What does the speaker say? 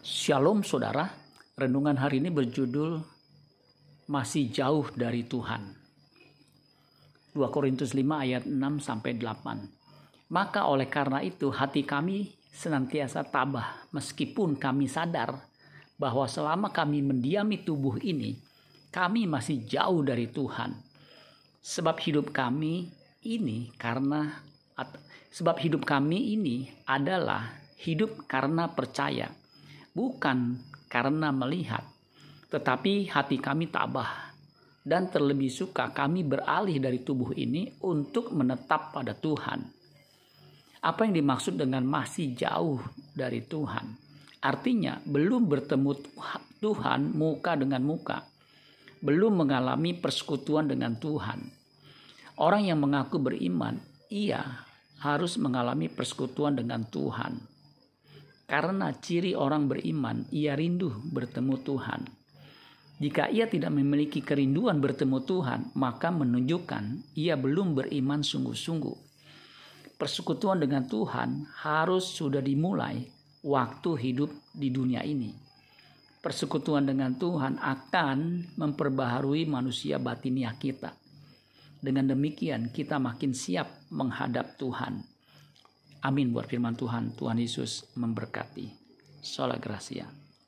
Shalom saudara, renungan hari ini berjudul Masih Jauh dari Tuhan. 2 Korintus 5 ayat 6 sampai 8. Maka oleh karena itu hati kami senantiasa tabah meskipun kami sadar bahwa selama kami mendiami tubuh ini, kami masih jauh dari Tuhan. Sebab hidup kami ini karena sebab hidup kami ini adalah hidup karena percaya bukan karena melihat, tetapi hati kami tabah dan terlebih suka kami beralih dari tubuh ini untuk menetap pada Tuhan. Apa yang dimaksud dengan masih jauh dari Tuhan? Artinya belum bertemu Tuhan muka dengan muka. Belum mengalami persekutuan dengan Tuhan. Orang yang mengaku beriman, ia harus mengalami persekutuan dengan Tuhan. Karena ciri orang beriman, ia rindu bertemu Tuhan. Jika ia tidak memiliki kerinduan bertemu Tuhan, maka menunjukkan ia belum beriman sungguh-sungguh. Persekutuan dengan Tuhan harus sudah dimulai waktu hidup di dunia ini. Persekutuan dengan Tuhan akan memperbaharui manusia batinia kita. Dengan demikian, kita makin siap menghadap Tuhan. Amin buat firman Tuhan. Tuhan Yesus memberkati. Sola Gracia.